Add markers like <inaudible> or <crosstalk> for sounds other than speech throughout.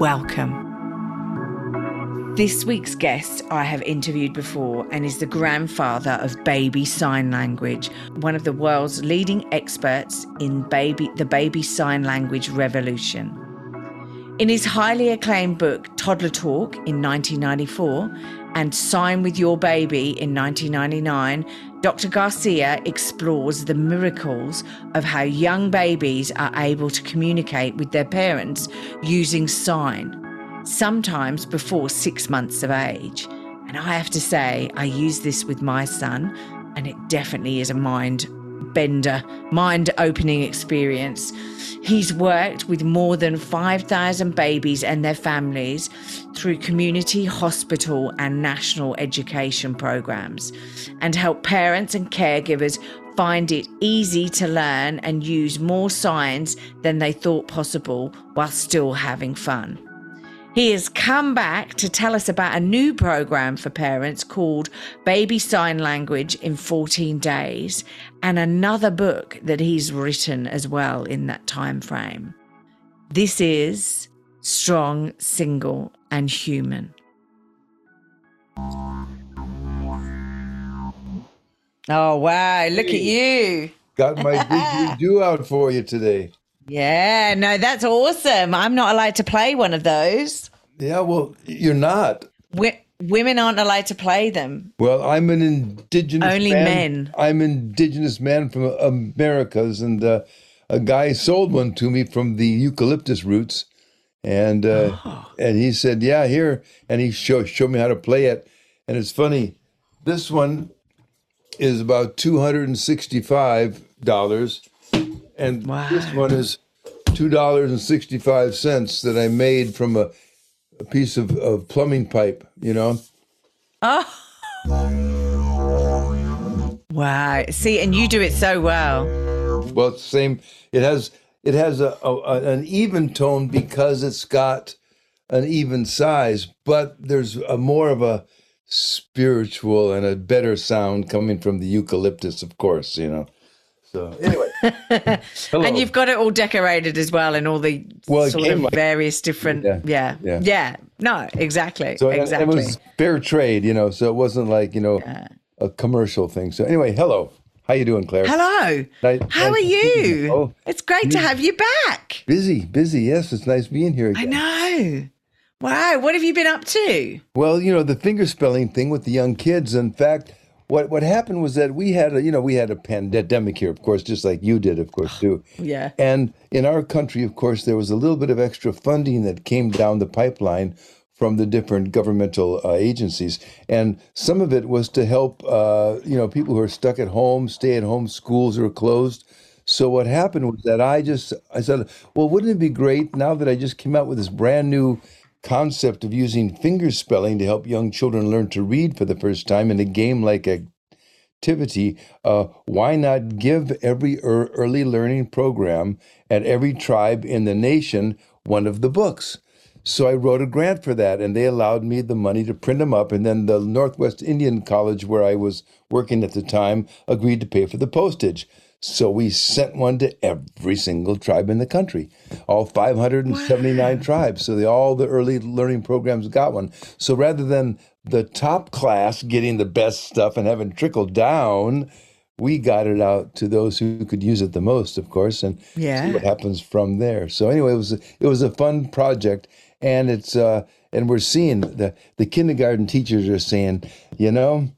Welcome. This week's guest I have interviewed before and is the grandfather of baby sign language, one of the world's leading experts in baby the baby sign language revolution. In his highly acclaimed book Toddler Talk in 1994 and Sign with Your Baby in 1999, Dr. Garcia explores the miracles of how young babies are able to communicate with their parents using sign sometimes before six months of age. And I have to say, I use this with my son, and it definitely is a mind bender, mind opening experience. He's worked with more than 5,000 babies and their families through community, hospital, and national education programs and helped parents and caregivers find it easy to learn and use more signs than they thought possible while still having fun. He has come back to tell us about a new program for parents called Baby Sign Language in 14 Days and another book that he's written as well in that time frame. This is Strong, Single and Human. Oh wow, look at you. Got my didgeridoo <laughs> out for you today. Yeah, no, that's awesome. I'm not allowed to play one of those. Yeah, well, you're not. We- women aren't allowed to play them. Well, I'm an indigenous Only man. men. I'm indigenous man from Americas, and uh, a guy sold one to me from the eucalyptus roots, and uh, Oh. and he said, "Yeah, here," and he showed showed me how to play it, and it's funny. This one is about two hundred and sixty-five dollars, and Wow. this one is two dollars and sixty-five cents that I made from a, a piece of, of plumbing pipe. You know. Oh. Wow. See, and you do it so well. Well, it's the same. It has it has a, a an even tone because it's got an even size, but there's a more of a spiritual and a better sound coming from the eucalyptus, of course. You know. So anyway, <laughs> hello. And you've got it all decorated as well and all the Well, sort of like- various different Yeah, yeah. Yeah. yeah. No, exactly. so exactly. it was fair trade, you know. So it wasn't like you know a commercial thing. So anyway, hello. How you doing, Claire? Hello. Nice- How nice are you? Oh, it's great to have you back. busy, busy. Yes, it's nice being here I know. Wow. What have you been up to? Well, you know, the finger spelling thing with the young kids. In fact, what what happened was that we had a you know we had a pandemic here, of course, just like you did, of course, too. <sighs> Yeah. And in our country, of course, there was a little bit of extra funding that came down the pipeline from the different governmental uh, agencies, and some of it was to help uh, you know people who are stuck at home, stay at home, schools are closed. So what happened was that I just I said, well, wouldn't it be great now that I just came out with this brand new concept of using finger spelling to help young children learn to read for the first time in a game like activity, uh, why not give every ear- early learning program at every tribe in the nation one of the books? So I wrote a grant for that, and they allowed me the money to print them up. And then the Northwest Indian College, where I was working at the time, agreed to pay for the postage. So we sent one to every single tribe in the country, all 579 tribes. So they, all the early learning programs got one. So rather than the top class getting the best stuff and having trickled down, we got it out to those who could use it the most, of course, and Yeah. see what happens from there. So anyway, it was a, it was a fun project, and it's uh, and we're seeing the the kindergarten teachers are saying, you know,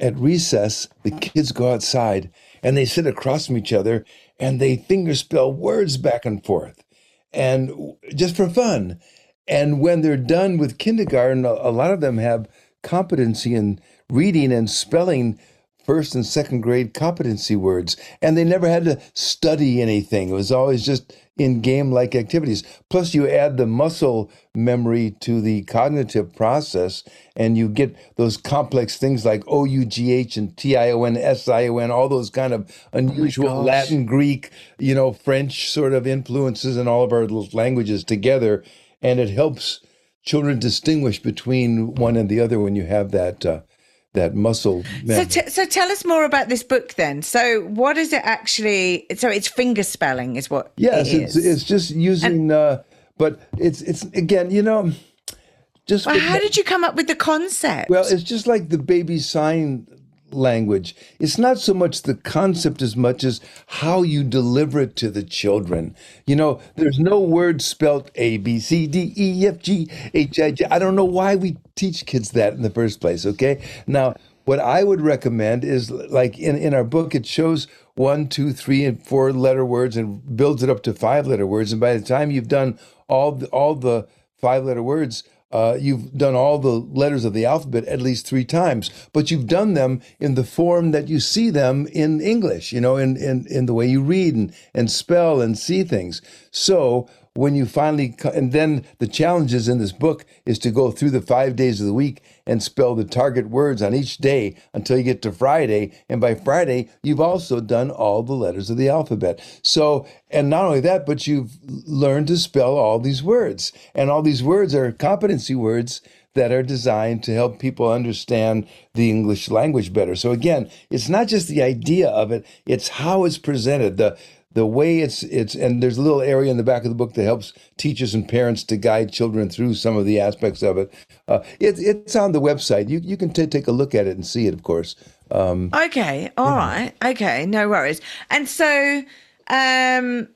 at recess the kids go outside and they sit across from each other and they fingerspell words back and forth, and just for fun. And when they're done with kindergarten, a, lot of them have competency in reading and spelling first and second grade competency words, and they never had to study anything. It was always just in game like activities. Plus, you add the muscle memory to the cognitive process, and you get those complex things like O U G H and T I O N S I O N, all those kind of unusual oh Latin, Greek, you know, French sort of influences in all of our languages together. And it helps children distinguish between one and the other when you have that. Uh, that muscle. So, t- so tell us more about this book then. So, what is it actually? So, it's finger spelling, is what? Yes, it it's it's just using. And, uh, but it's it's again, you know, just. Well, how did you come up with the concept? Well, it's just like the baby sign language. It's not so much the concept as much as how you deliver it to the children. You know, there's no word spelt A, B, C, D, E, F, G, H, I, J. I don't know why we teach kids that in the first place, okay? Now, what I would recommend is like in, in our book, it shows one, two, three, and four letter words and builds it up to five letter words. And by the time you've done all the, all the five letter words, uh, you've done all the letters of the alphabet at least three times, but you've done them in the form that you see them in English, you know, in, in, in the way you read and, and spell and see things. So when you finally, and then the challenges in this book is to go through the five days of the week and spell the target words on each day until you get to Friday. And by Friday, you've also done all the letters of the alphabet. So, and not only that, but you've learned to spell all these words. And all these words are competency words that are designed to help people understand the English language better. So again, it's not just the idea of it, it's how it's presented. The the way it's it's and there's a little area in the back of the book that helps teachers and parents to guide children through some of the aspects of it. Uh, it it's on the website. You you can t- take a look at it and see it, of course. Um, okay, all yeah. right, okay, no worries. And so, um,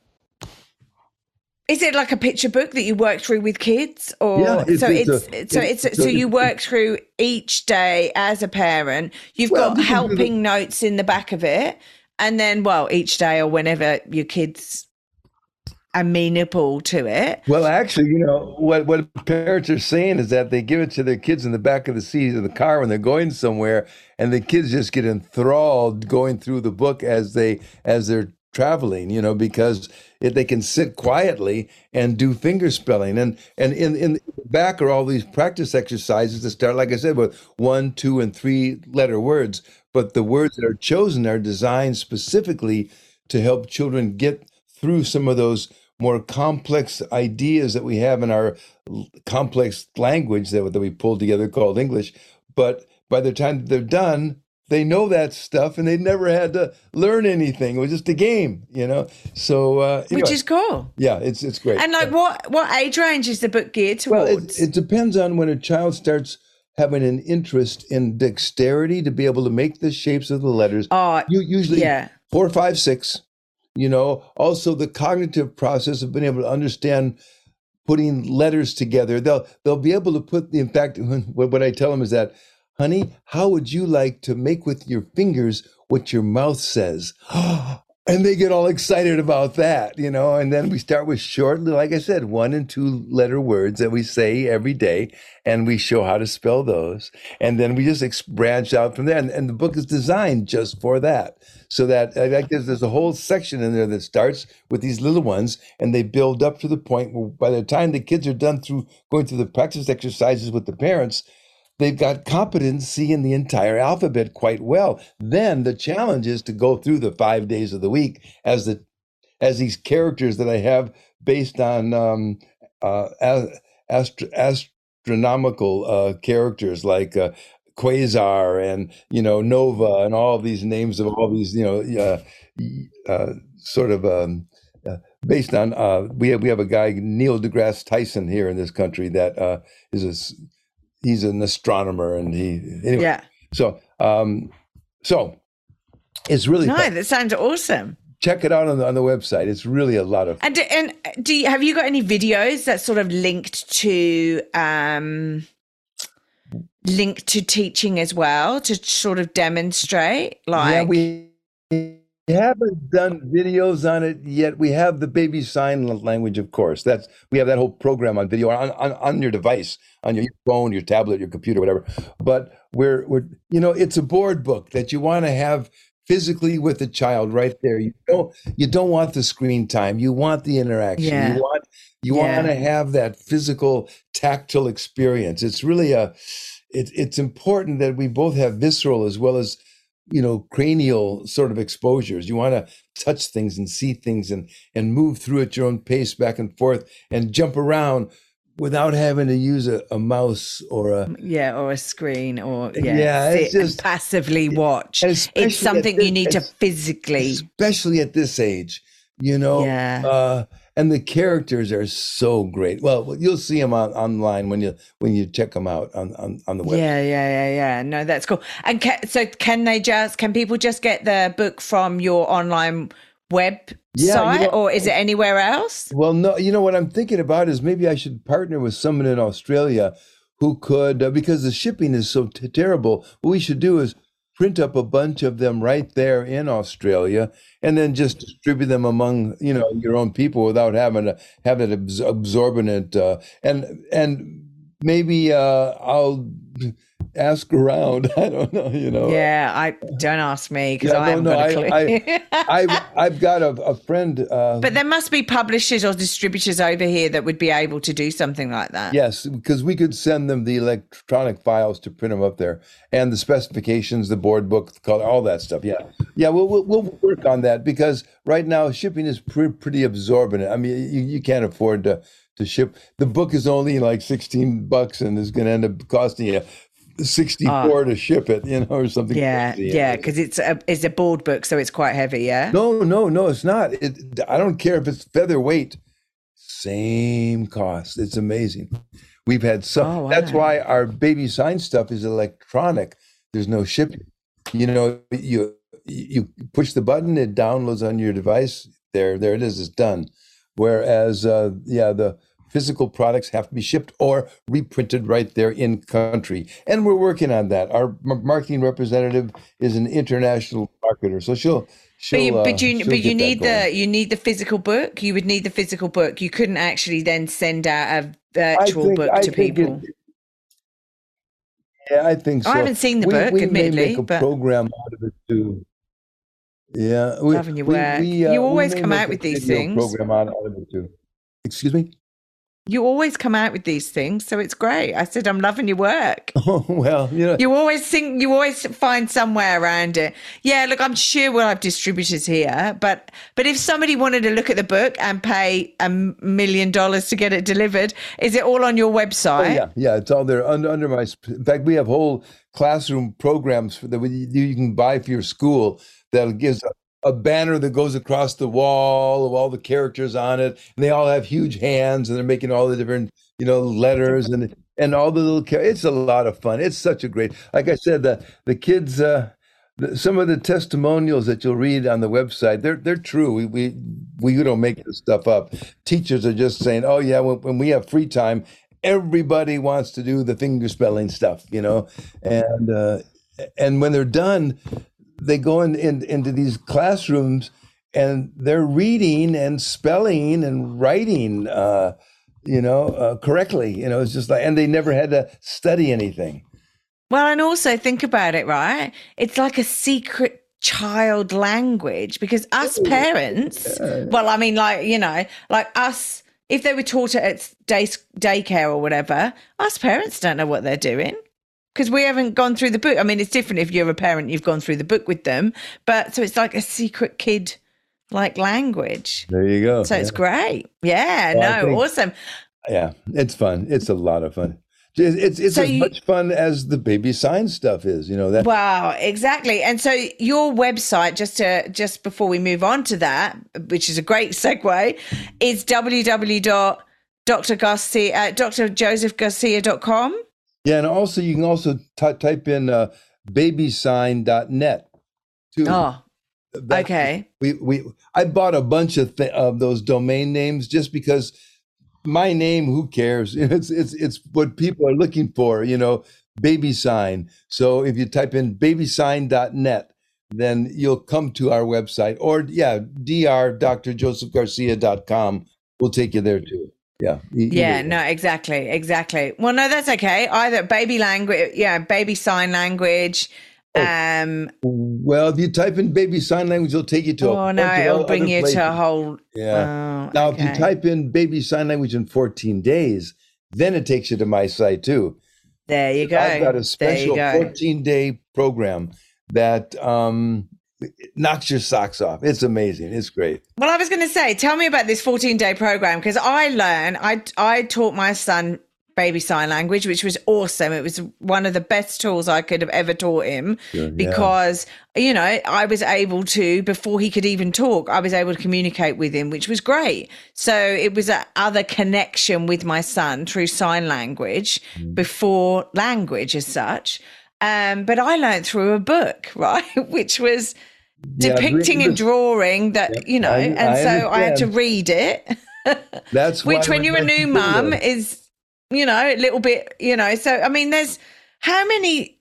is it like a picture book that you work through with kids, or yeah, it's, so it's, it's, so it's, it's so you work through each day as a parent. You've well, got helping notes in the back of it and then well each day or whenever your kids are amenable to it. Well, actually, you know what what parents are saying is that they give it to their kids in the back of the seat of the car when they're going somewhere, and the kids just get enthralled going through the book as they as they're traveling. You know, because it, they can sit quietly and do finger spelling, and and in in the back are all these practice exercises that start, like I said, with one, two, and three letter words but the words that are chosen are designed specifically to help children get through some of those more complex ideas that we have in our complex language that, that we pulled together called English. But by the time they're done, they know that stuff and they never had to learn anything. It was just a game, you know. So uh, anyway, which is cool. Yeah, it's it's great. And like, what what age range is the book geared towards? Well, it, it depends on when a child starts having an interest in dexterity to be able to make the shapes of the letters. Uh, you usually yeah. four, five, six. You know, also the cognitive process of being able to understand putting letters together. They'll they'll be able to put the in fact <laughs> what, what I tell them is that, honey, how would you like to make with your fingers what your mouth says? <gasps> <gasps> and they get all excited about that, you know. And then we start with short, like I said, one and two letter words that we say every day, and we show how to spell those. And then we just branch out from there. And, and the book is designed just for that, so that like there's, there's a whole section in there that starts with these little ones, and they build up to the point where by the time the kids are done through going through the practice exercises with the parents, they've got competency in the entire alphabet quite well. Then the challenge is to go through the five days of the week as the as these characters that I have based on um, uh, ast- astronomical uh, characters like uh, quasar and you know nova and all these names of all these you know uh, uh, sort of um, uh, based on we have we have a guy Neil deGrasse Tyson here in this country that is a he's an astronomer and he anyway. Yeah. So um so it's really no, fun. that sounds awesome. Check it out on the on the website. It's really a lot of and and do you have you got any videos that sort of linked to um linked to teaching as well to sort of demonstrate like yeah we We haven't done videos on it yet. We have the baby sign language, of course. That's we have that whole program on video on, on, on your device, on your phone, your tablet, your computer, whatever. But we're we're you know, it's a board book that you want to have physically with the child right there. You don't you don't want the screen time. You want the interaction. Yeah. You want you Yeah. want to have that physical tactile experience. It's really a it, it's important that we both have visceral as well as you know cranial sort of exposures. You want to touch things and see things and and move through at your own pace back and forth and jump around without having to use a, a mouse or a Yeah, or a screen, or yeah, Yeah, it's sit and just- passively watch. It's something this- you need to physically. especially at this age, you know. Yeah. Uh, and the characters are so great. Well, you'll see them on, online when you when you check them out on on, on the web. Yeah, yeah, yeah, yeah. No, that's cool. And ca- so, can they just? Can people just get the book from your online website, Yeah, you know- or is it anywhere else? Well, no, you know what I'm thinking about is maybe I should partner with someone in Australia who could, uh, because the shipping is so t- terrible. What we should do is print up a bunch of them right there in Australia, and then just distribute them among you know your own people without having to have it abs- absorbent. Uh, and and maybe uh, I'll ask around. <laughs> I don't know. You know. Yeah, I don't ask me because Yeah, I haven't got a I- clue. <laughs> I've I've got a, a friend. Uh, but there must be publishers or distributors over here that would be able to do something like that. Yes, because we could send them the electronic files to print them up there, and the specifications, the board book, the color, all that stuff. Yeah, yeah, we'll we'll, we'll work on that because right now shipping is pre- pretty absorbent. I mean, you, you can't afford to to ship. The book is only like sixteen bucks, and is going to end up costing you sixty four to ship it, you know, or something. Ah. Yeah, crazy. yeah, because it's a it's a board book, so it's quite heavy. Yeah. No, no, no, it's not. It, I don't care if it's featherweight. Same cost. It's amazing. We've had some. Oh, That's why our baby sign stuff is electronic. There's no shipping. You know, you you push the button, it downloads on your device. There, there it is. It's done. Whereas, uh, yeah, the physical products have to be shipped or reprinted right there in country. And we're working on that. Our marketing representative is an international marketer, so she'll. But she'll you, uh, but you, she'll but you need the you need the physical book. You would need the physical book. You couldn't actually then send out a virtual think- book I to think it- people. yeah, I think so. I haven't seen the we, book, we may admittedly, make a but- program out of it too. Yeah, we, Loving your we- work. we, uh, You always come out with these things. Program out, out of it too. Excuse me. You always come out with these things, so it's great. I said I'm loving your work. <laughs> Oh well, you know. You always think you always find somewhere around it. Yeah, look, I'm sure we'll have distributors here, but but if somebody wanted to look at the book and pay a million dollars to get it delivered, is it all on your Oh, website? yeah, yeah, it's all there under, under my. In fact, we have whole classroom programs that we, you you can buy for your school that gives a, banner that goes across the wall of all the characters on it, and they all have huge hands, and they're making all the different you know letters and and all the little. Char- it's a lot of fun. It's such a great. Like I said, the the kids. Uh, some of the testimonials that you'll read on the website, they're they're true. We we we don't make this stuff up. Teachers are just saying, "Oh yeah, when, when we have free time, everybody wants to do the finger spelling stuff, you know." And uh, and when they're done, they go in, in into these classrooms and they're reading and spelling and writing, uh, you know, uh, correctly. You know, it's just like, and they never had to study anything. Well, and also think about it, right? It's like a secret child language because us parents, well, I mean, like, you know, like us, if they were taught it at day, daycare or whatever, us parents don't know what they're doing because we haven't gone through the book. I mean, it's different if you're a parent, you've gone through the book with them, but so it's like a secret kid like language. There you go. So it's great. Yeah, Well, no, think- awesome. Yeah, it's fun. It's a lot of fun. It's it's, it's So as you- much fun as the baby sign stuff is. You know that. Wow, exactly. And so your website, just to just before we move on to that, which is a great segue, is www.drgarcia, uh, drjosephgarcia.com. Yeah, and also you can also ty type in uh, babysign.net too. Oh, That- okay. We we I bought a bunch of th- of those domain names just because my name. Who cares? <laughs> It's it's it's what people are looking for. You know, baby sign. So if you type in babysign.net, then you'll come to our website or yeah, dr.josephgarcia.com will take you there too. Yeah. Yeah, no, exactly. Exactly. Well, no, that's okay. Either baby language, yeah, baby sign language. Oh. Um, well, if you type in baby sign language, it'll take you to. Oh no, it'll bring you places. to a whole. Yeah. Oh, now, okay. if you type in baby sign language in 14 days, then it takes you to my site too. There you go. I've got a special 14 day program that um, knocks your socks off. It's amazing. It's great. Well, I was going to say, tell me about this 14 day program because I learned, I, I taught my son baby sign language, which was awesome. It was one of the best tools I could have ever taught him sure, because, yeah. you know, I was able to, before he could even talk, I was able to communicate with him, which was great. So it was a other connection with my son through sign language mm. before language as such. Um, but I learned through a book, <laughs> right, which was depicting yeah, and drawing that, yeah, you know, I, and I so understand. I had to read it. <laughs> That's which, when you're a new mum, is you know a little bit, you know. So I mean, there's how many?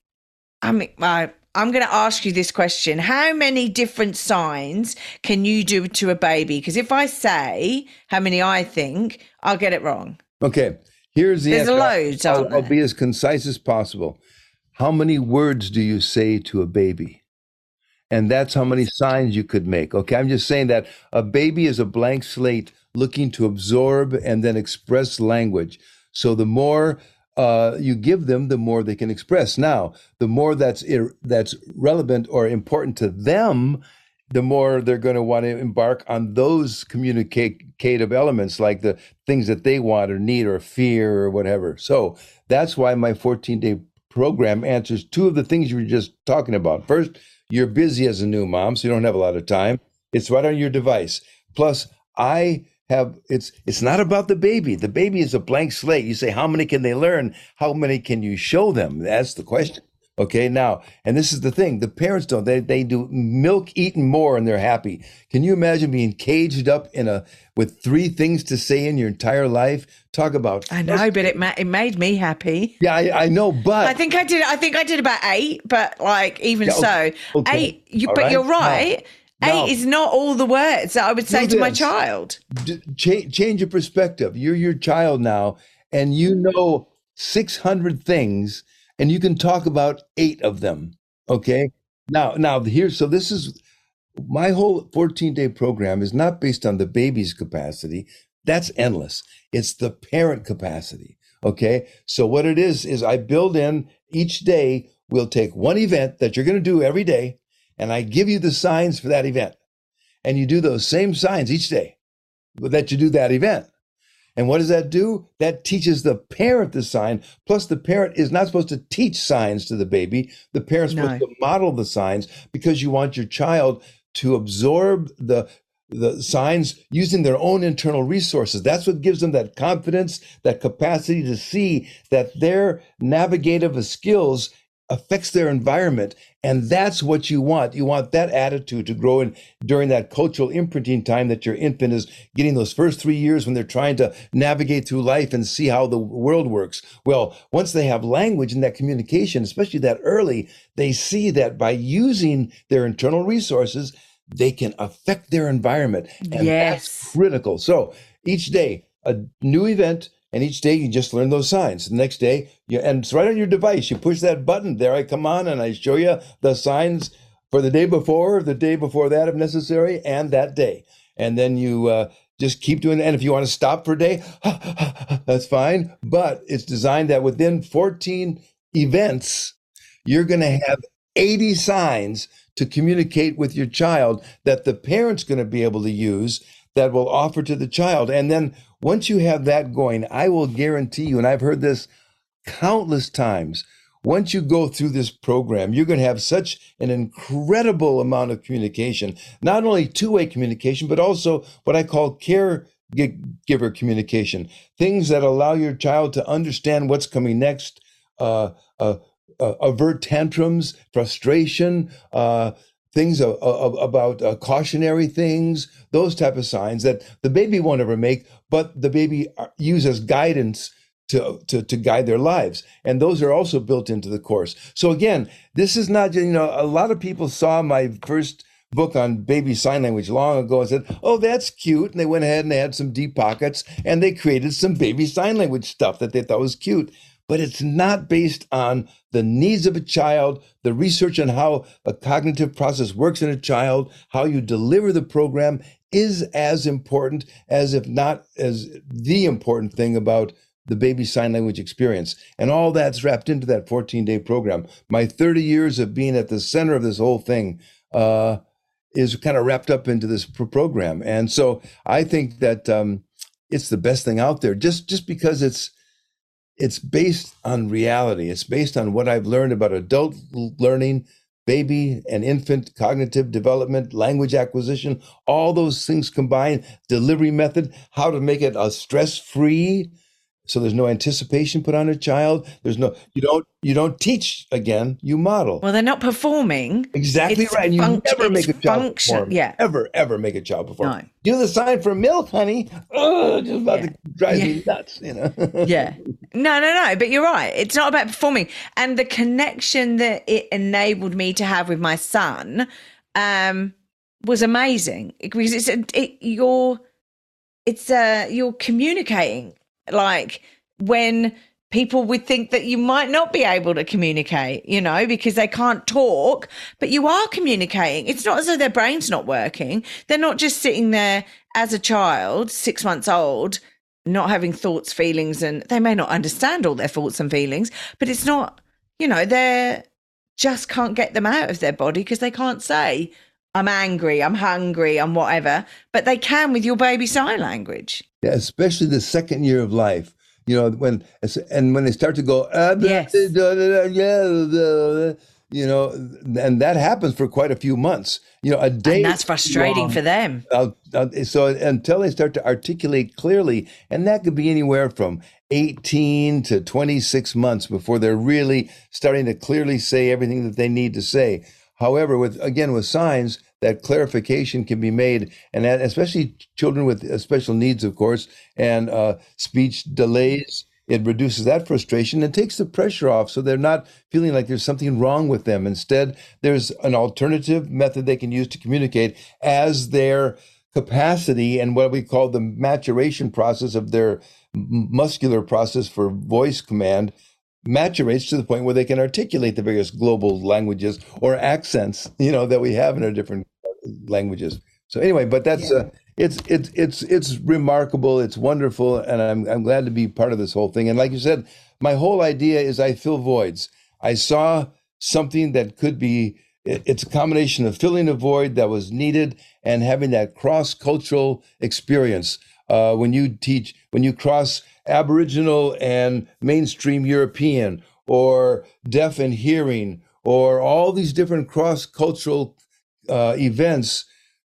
I mean, I, I'm going to ask you this question: How many different signs can you do to a baby? Because if I say how many I think, I'll get it wrong. Okay, here's the There's answer. loads. I'll, I'll be as concise as possible. How many words do you say to a baby? And that's how many signs you could make. Okay, I'm just saying that a baby is a blank slate looking to absorb and then express language. So the more uh, you give them, the more they can express. Now, the more that's ir- that's relevant or important to them, the more they're going to want to embark on those communicative elements, like the things that they want or need or fear or whatever. So that's why my 14 day program answers two of the things you were just talking about. First, you're busy as a new mom, so you don't have a lot of time. It's right on your device. Plus, I have it's it's not about the baby. The baby is a blank slate. You say how many can they learn? How many can you show them? That's the question. Okay, now, and this is the thing: the parents don't. They they do milk eating more, and they're happy. Can you imagine being caged up in a with three things to say in your entire life? Talk about. I know, but it ma- it made me happy. Yeah, I, I, know, but I think I did. I think I did about eight, but like even yeah, okay, so, okay. eight. You, but right? you're right. Now, eight is not all the words that I would say to my child. D- change your perspective. You're your child now, and you know six hundred things and you can talk about eight of them. Okay. Now, now here, so this is my whole 14 day program is not based on the baby's capacity. That's endless. It's the parent capacity. Okay. So what it is, is I build in each day, we'll take one event that you're going to do every day, and I give you the signs for that event. And you do those same signs each day that you do that event. And what does that do? That teaches the parent the sign. Plus, the parent is not supposed to teach signs to the baby. The parent's no. supposed to model the signs because you want your child to absorb the the signs using their own internal resources. That's what gives them that confidence, that capacity to see that their navigative skills affects their environment and that's what you want. You want that attitude to grow in during that cultural imprinting time that your infant is getting those first three years when they're trying to navigate through life and see how the world works. Well once they have language and that communication especially that early they see that by using their internal resources they can affect their environment and yes. that's critical. So each day a new event and each day you just learn those signs. The next day, you, and it's right on your device. You push that button. There I come on, and I show you the signs for the day before, the day before that, if necessary, and that day. And then you uh, just keep doing that. And if you want to stop for a day, <laughs> that's fine. But it's designed that within 14 events, you're going to have 80 signs to communicate with your child that the parent's going to be able to use that will offer to the child. And then once you have that going, I will guarantee you, and I've heard this countless times, once you go through this program, you're going to have such an incredible amount of communication, not only two way communication, but also what I call caregiver communication, things that allow your child to understand what's coming next, uh, uh, uh, avert tantrums, frustration, things about uh, cautionary things, those type of signs that the baby won't ever make, but the baby uh, uses guidance to, to, to guide their lives. And those are also built into the course. So again, this is not, you know, a lot of people saw my first book on baby sign language long ago and said, oh, that's cute. And they went ahead and they had some deep pockets and they created some baby sign language stuff that they thought was cute. But it's not based on the needs of a child, the research on how a cognitive process works in a child, how you deliver the program is as important as, if not as the important thing about the baby sign language experience. And all that's wrapped into that 14 day program. My 30 years of being at the center of this whole thing uh, is kind of wrapped up into this program. And so I think that um, it's the best thing out there just, just because it's, it's based on reality. It's based on what I've learned about adult learning, baby and infant cognitive development, language acquisition, all those things combined, delivery method, how to make it a stress free so there's no anticipation put on a child. There's no you don't you don't teach again you model. Well they're not performing. Exactly right and you never make a child function, perform. yeah. Ever ever make a child perform. No. do the sign for milk honey. Oh just about yeah. to drive yeah. me nuts you know? <laughs> Yeah. No no no but you're right. It's not about performing. And the connection that it enabled me to have with my son um was amazing. Because it's it, you're it's uh you're communicating like when people would think that you might not be able to communicate, you know, because they can't talk, but you are communicating. It's not as though their brain's not working. They're not just sitting there as a child, six months old, not having thoughts, feelings, and they may not understand all their thoughts and feelings, but it's not, you know, they're just can't get them out of their body because they can't say, I'm angry, I'm hungry, I'm whatever, but they can with your baby sign language. Yeah, especially the second year of life. You know, when and when they start to go, ah, yes. you know, and that happens for quite a few months. You know, a day. And that's frustrating long, for them. Uh, uh, so until they start to articulate clearly, and that could be anywhere from 18 to 26 months before they're really starting to clearly say everything that they need to say. However, with again with signs, that clarification can be made, and that, especially children with uh, special needs, of course, and uh, speech delays. It reduces that frustration and takes the pressure off, so they're not feeling like there's something wrong with them. Instead, there's an alternative method they can use to communicate as their capacity and what we call the maturation process of their muscular process for voice command maturates to the point where they can articulate the various global languages or accents, you know, that we have in our different languages. So anyway, but that's yeah. uh, it's it's it's it's remarkable. It's wonderful, and I'm I'm glad to be part of this whole thing. And like you said, my whole idea is I fill voids. I saw something that could be. It's a combination of filling a void that was needed and having that cross cultural experience. Uh, when you teach, when you cross Aboriginal and mainstream European, or deaf and hearing, or all these different cross cultural uh, events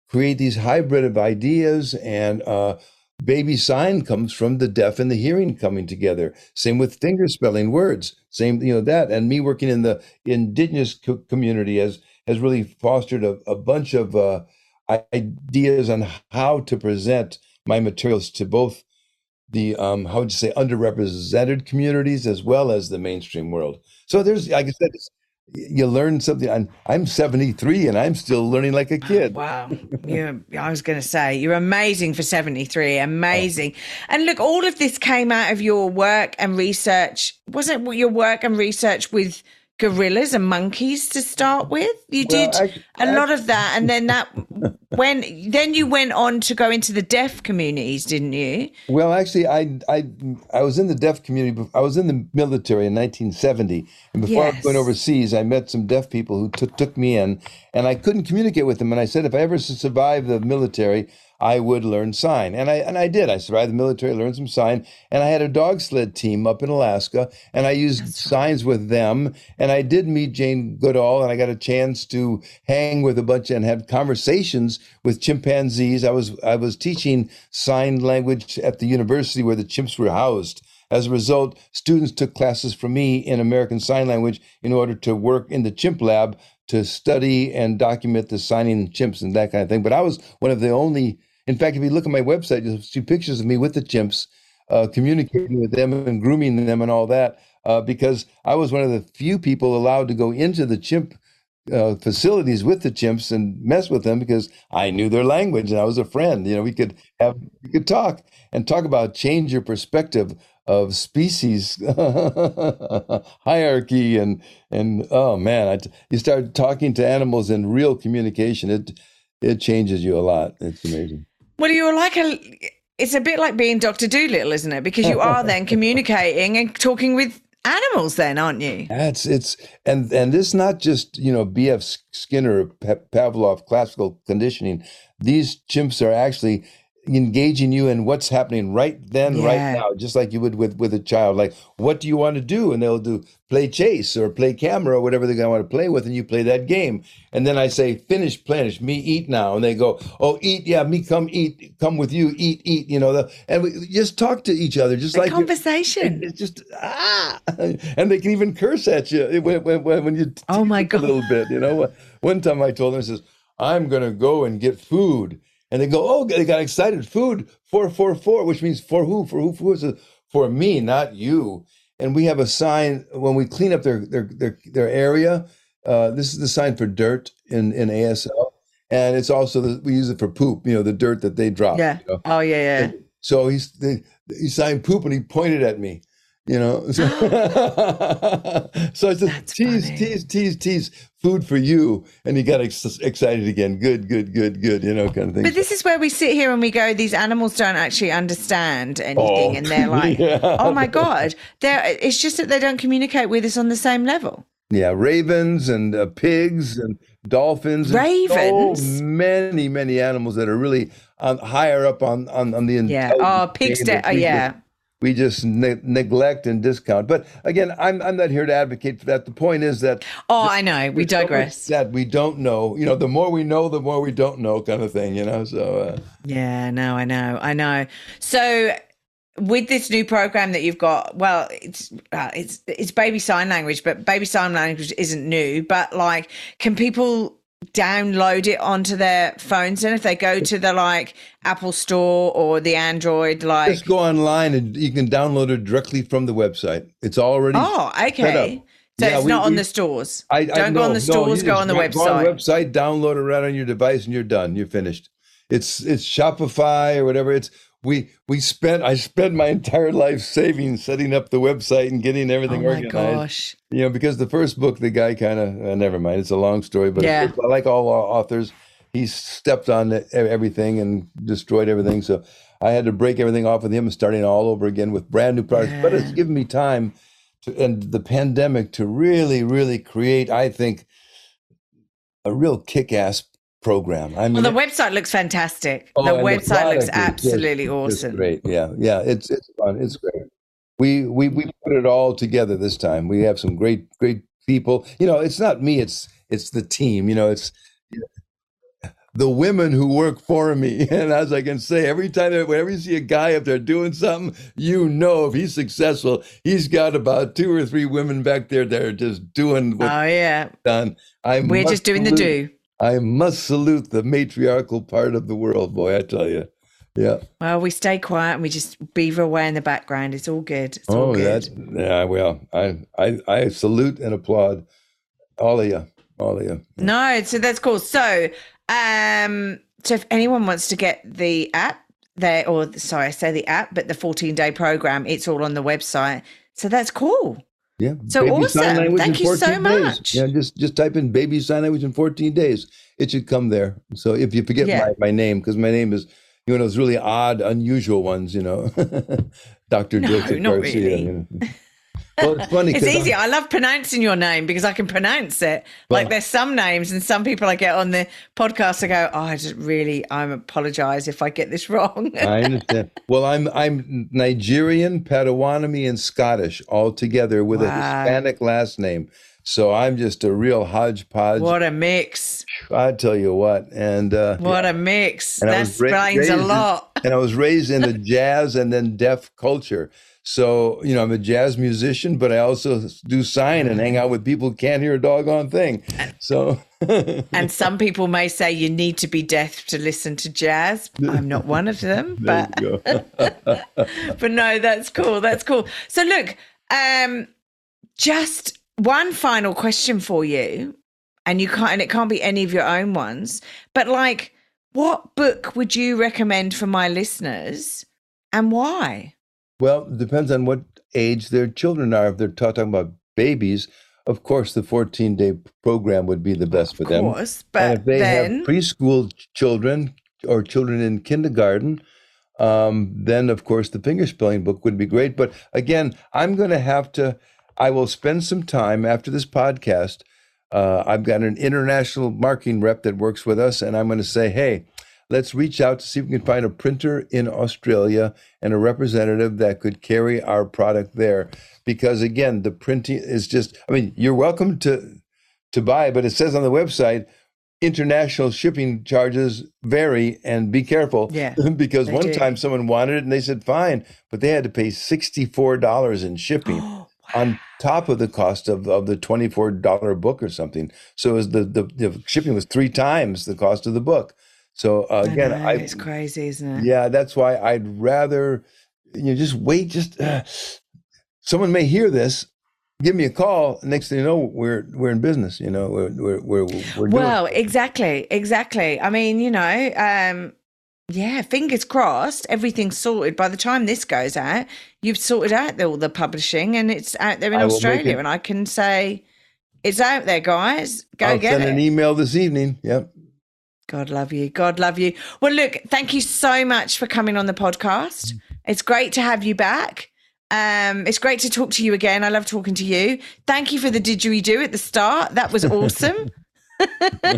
create these hybrid of ideas and uh, baby sign comes from the deaf and the hearing coming together. Same with finger spelling words same you know that. And me working in the indigenous co- community has has really fostered a, a bunch of uh, ideas on how to present my materials to both the um, how would you say underrepresented communities as well as the mainstream world. So there's, like I said, you learn something. I'm, I'm 73 and I'm still learning like a kid. wow. <laughs> Yeah, I was going to say, you're amazing for 73. Amazing. Oh. And look, all of this came out of your work and research. Wasn't your work and research with gorillas and monkeys to start with. You well, did I, a lot of that, and then that <laughs> when then you went on to go into the deaf communities, didn't you? Well, actually, I I I was in the deaf community. I was in the military in 1970, and before yes. I went overseas, I met some deaf people who took took me in, and I couldn't communicate with them. And I said, if I ever survive the military, I would learn sign. And I and I did. I survived the military, learned some sign, and I had a dog sled team up in Alaska, and I used That's signs right. with them. And I did meet Jane Goodall, and I got a chance to hang with a bunch and have conversations with chimpanzees. I was I was teaching sign language at the university where the chimps were housed. As a result, students took classes from me in American Sign Language in order to work in the chimp lab to study and document the signing chimps and that kind of thing. But I was one of the only in fact, if you look at my website, you'll see pictures of me with the chimps uh, communicating with them and grooming them and all that. Uh, because I was one of the few people allowed to go into the chimp uh, facilities with the chimps and mess with them because I knew their language and I was a friend. You know, we could have we could talk and talk about change your perspective of species <laughs> hierarchy and and oh man, I, you start talking to animals in real communication. It it changes you a lot. It's amazing. Well, you're like a. It's a bit like being Doctor Dolittle, isn't it? Because you <laughs> are then communicating and talking with animals then aren't you that's it's and and this not just you know bf skinner pavlov classical conditioning these chimps are actually engaging you in what's happening right then, yeah. right now, just like you would with with a child. Like, what do you want to do? And they'll do play chase or play camera or whatever they're going to want to play with, and you play that game. And then I say, finish, plenish, me eat now, and they go, oh, eat, yeah, me come eat, come with you, eat, eat, you know. The, and we just talk to each other, just the like conversation. It's just ah, <laughs> and they can even curse at you when when, when you oh my god a little bit, you know. <laughs> One time I told them, I says, I'm going to go and get food and they go, oh, they got excited. Food four four four, which means for who? For who? For who? For me, not you. And we have a sign when we clean up their their their, their area. Uh, this is the sign for dirt in in ASL, and it's also the, we use it for poop. You know, the dirt that they drop. Yeah. You know? Oh yeah, yeah. And so he's they, he signed poop and he pointed at me you know. <laughs> <gasps> So, so I said, tease, funny. tease, tease, tease, food for you. And he got ex- excited again. Good, good, good, good, you know, kind of thing. But this is where we sit here and we go, these animals don't actually understand anything. Oh, <laughs> and they're like, yeah. oh my God. They're, it's just that they don't communicate with us on the same level. Yeah, ravens and uh, pigs and dolphins. Ravens. And so many, many animals that are really on, higher up on on, on the yeah. Oh, pigs. De- oh, yeah we just ne- neglect and discount. But again, I'm I'm not here to advocate for that. The point is that oh, I know we digress. So that we don't know. You know, the more we know, the more we don't know, kind of thing. You know, so uh, yeah, no, I know, I know. So with this new program that you've got, well, it's uh, it's it's baby sign language, but baby sign language isn't new. But like, can people download it onto their phones and if they go to the like apple store or the android like just go online and you can download it directly from the website. It's already oh okay. so yeah, it's we, not on we, the stores. I, I don't no, go on the stores no, go on the website on the website download it right on your device and you're done. You're finished. It's it's shopify or whatever. It's we we spent I spent my entire life saving setting up the website and getting everything oh my organized. Gosh. You know, because the first book, the guy kind of uh, never mind. It's a long story, but yeah. like all authors, he stepped on everything and destroyed everything. So I had to break everything off with him and starting all over again with brand new products. Yeah. But it's given me time to and the pandemic to really, really create. I think a real kick-ass program. I mean, well, the website looks fantastic. Oh, the website the looks absolutely just, awesome. great. Yeah. Yeah. It's, it's fun. It's great. We, we, we put it all together this time. We have some great, great people. You know, it's not me. It's, it's the team, you know, it's, the women who work for me. <laughs> And as I can say, every time, whenever you see a guy up there doing something, you know if he's successful, he's got about two or three women back there that are just doing what oh, yeah. done. I We're just doing the do. I must salute the matriarchal part of the world, boy, I tell you. Yeah. Well, we stay quiet and we just beaver away in the background. It's all good. It's oh, all good. that's yeah. Well, I, I I salute and applaud all of you, all of you. No, so that's cool. So, um, so if anyone wants to get the app, there or sorry, I say the app, but the 14 day program, it's all on the website. So that's cool. Yeah. So baby awesome. Thank you so much. Yeah, just just type in baby sign language in 14 days. It should come there. So if you forget yeah. my, my name, because my name is you know those really odd, unusual ones, you know. <laughs> Dr. No, Garcia. Really. You know. Well, it's funny. it's easy. I'm, i love pronouncing your name because I can pronounce it. Well, like there's some names and some people I get on the podcast. I go, oh, I just really, I apologize if I get this wrong. I understand. Well, I'm I'm Nigerian, Potawatomi, and Scottish all together with wow. a Hispanic last name. So I'm just a real hodgepodge. What a mix! I tell you what, and uh, what a mix. That explains ra- a lot. In, and I was raised in the jazz and then deaf culture. So, you know, I'm a jazz musician, but I also do sign and hang out with people who can't hear a doggone thing. So, <laughs> and some people may say you need to be deaf to listen to jazz. I'm not one of them, <laughs> but <laughs> but no, that's cool. That's cool. So look, um, just one final question for you, and you can't, and it can't be any of your own ones, but like, what book would you recommend for my listeners, and why? Well, it depends on what age their children are. If they're talking about babies, of course, the 14 day program would be the best for them. Of course, but and if they then... have preschool children or children in kindergarten, um, then of course the fingerspelling book would be great. But again, I'm going to have to, I will spend some time after this podcast. Uh, I've got an international marketing rep that works with us, and I'm going to say, hey, let's reach out to see if we can find a printer in Australia and a representative that could carry our product there. Because again, the printing is just, I mean, you're welcome to to buy, but it says on the website, international shipping charges vary and be careful. Yeah. <laughs> because one do. time someone wanted it and they said fine, but they had to pay $64 in shipping. <gasps> Oh, wow. On top of the cost of, of the $24 book or something. So it was the, the, the shipping was three times the cost of the book. So uh, again, I know, I, it's crazy, isn't it? yeah, that's why I'd rather you know just wait. Just uh, someone may hear this, give me a call. Next thing you know, we're we're in business. You know, we're we're we're, we're well, exactly, exactly. I mean, you know, um, yeah, fingers crossed, everything's sorted. By the time this goes out, you've sorted out all the publishing, and it's out there in Australia, and I can say. It's out there, guys. Go I'll get send it. an email this evening. Yep. God love you. God love you. Well, look, thank you so much for coming on the podcast. It's great to have you back. Um, it's great to talk to you again. I love talking to you. Thank you for the didgeridoo at the start. That was awesome. <laughs> well,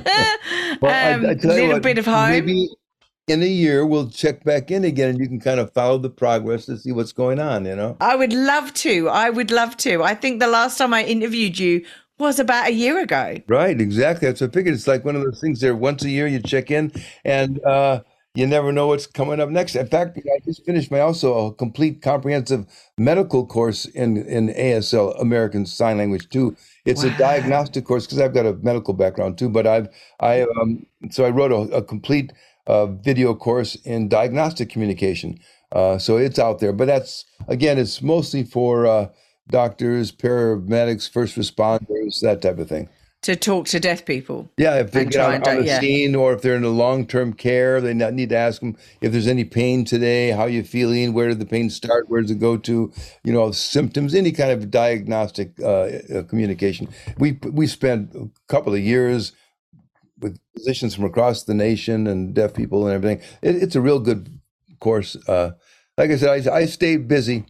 um, I, I little what, bit of home. Maybe in a year we'll check back in again, and you can kind of follow the progress to see what's going on. You know. I would love to. I would love to. I think the last time I interviewed you was about a year ago. Right, exactly. That's what I figured. It's like one of those things there once a year you check in and uh, you never know what's coming up next. In fact, I just finished my also a complete comprehensive medical course in, in ASL, American Sign Language too. It's wow. a diagnostic course because I've got a medical background too, but I've, I, um, so I wrote a, a complete uh, video course in diagnostic communication. Uh, so it's out there, but that's, again, it's mostly for, uh, doctors, paramedics, first responders, that type of thing. To talk to deaf people. Yeah, if they get on, on the yeah. scene or if they're in a long term care, they need to ask them if there's any pain today, how you feeling, where did the pain start, where does it go to, you know, symptoms, any kind of diagnostic uh, communication. We we spent a couple of years with physicians from across the nation and deaf people and everything. It, it's a real good course. Uh, like I said, I, I stayed busy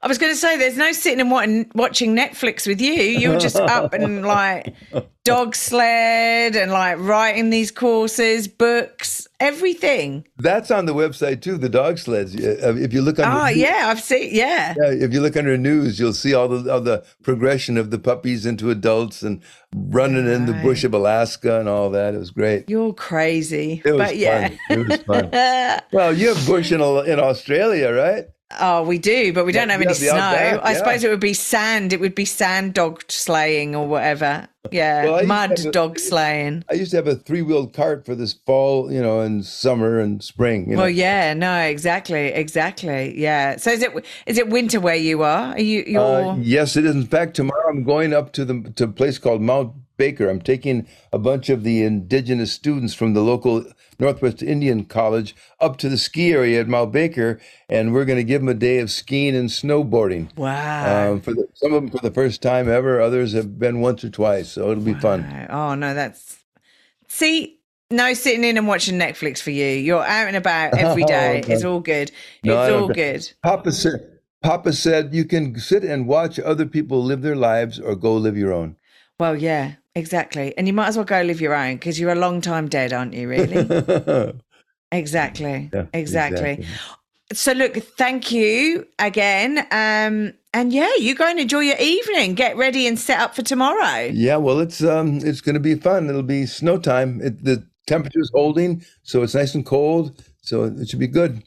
I was going to say, there's no sitting and watching Netflix with you. You're just up and like <laughs> dog sled and like writing these courses, books, everything. That's on the website too. The dog sleds. Uh, if you look under, oh yeah, I've seen. Yeah. yeah. If you look under news, you'll see all the all the progression of the puppies into adults and running right. in the bush of Alaska and all that. It was great. You're crazy. It was but yeah. fun. It was fun. <laughs> well, you have bush in in Australia, right? Oh, we do, but we don't Yeah, have any snow. I yeah. suppose it would be sand. It would be sand dog sleighing or whatever. Yeah, Well, I used to mud a- dog sleighing. I used to have a three wheeled cart for this fall, you know, and summer and spring. You know. Well, yeah, no, exactly, exactly. Yeah. So is it is it winter where you are? Are you you're Uh, yes, it is. In fact, tomorrow I'm going up to the to a place called Mount Baker. I'm taking a bunch of the indigenous students from the local Northwest Indian College up to the ski area at Mount Baker, and we're going to give them a day of skiing and snowboarding. wow. Um, for the, some of them for the first time ever. Others have been once or twice, so it'll be fun. Oh no, that's see. No sitting in and watching Netflix for you. You're out and about <laughs> every day. Oh. It's all good. No, it's all good. Papa said. Papa said you can sit and watch other people live their lives or go live your own. Well, yeah, exactly. And you might as well go live your own because you're a long time dead, aren't you? Really? <laughs> exactly. Yeah, exactly. exactly. So look, thank you again. Um, and yeah, you go and enjoy your evening. Get ready and set up for tomorrow. Yeah, well, it's um, it's going to be fun. It'll be snow time. It, the temperature's holding, so it's nice and cold. So it should be good.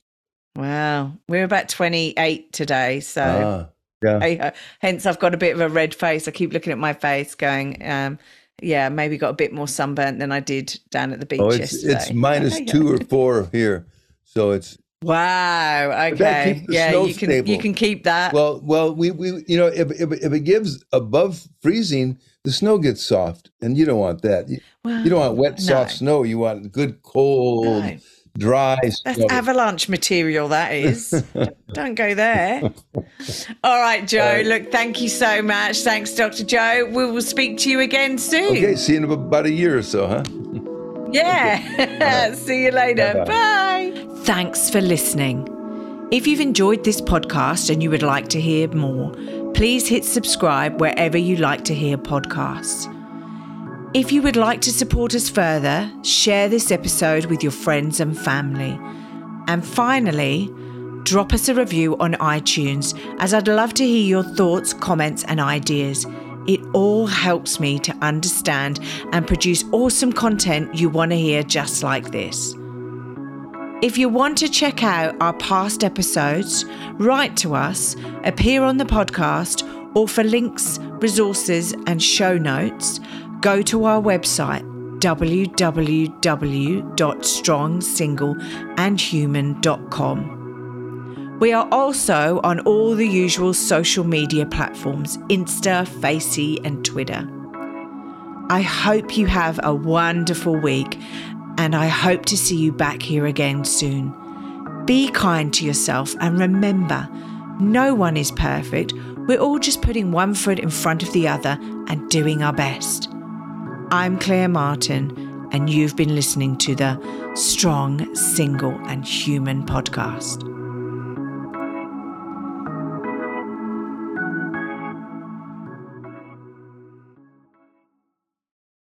Wow. We're about 28 today. So, Ah, yeah. hey, uh, hence I've got a bit of a red face. I keep looking at my face going, um, yeah, maybe got a bit more sunburnt than I did down at the beach Oh, it's yesterday. it's minus two or four here, so it's Wow. Okay. Yeah, you can you can keep that. well, well. We we you know if if, if it gives above freezing, the snow gets soft, and you don't want that. You, you don't want wet, No. soft snow. You want good, cold, No. Dry That's snow. avalanche material, that is. <laughs> Don't go there. All right, Joe. Look, thank you so much. Thanks, Dr. Joe. We will speak to you again soon. okay, see you in about a year or so, huh? Yeah. <laughs> <laughs> See you later. Bye-bye. Bye. Thanks for listening. If you've enjoyed this podcast and you would like to hear more, please hit subscribe wherever you like to hear podcasts. If you would like to support us further, share this episode with your friends and family. And finally, drop us a review on iTunes as I'd love to hear your thoughts, comments, and ideas. It all helps me to understand and produce awesome content you want to hear just like this. If you want to check out our past episodes, write to us, appear on the podcast, or for links, resources, and show notes, go to our website www.strongsingleandhuman.com. We are also on all the usual social media platforms Insta, Facey, and Twitter. I hope you have a wonderful week and I hope to see you back here again soon. Be kind to yourself and remember, no one is perfect. We're all just putting one foot in front of the other and doing our best. I'm Claire Martin, and you've been listening to the Strong, Single, and Human podcast.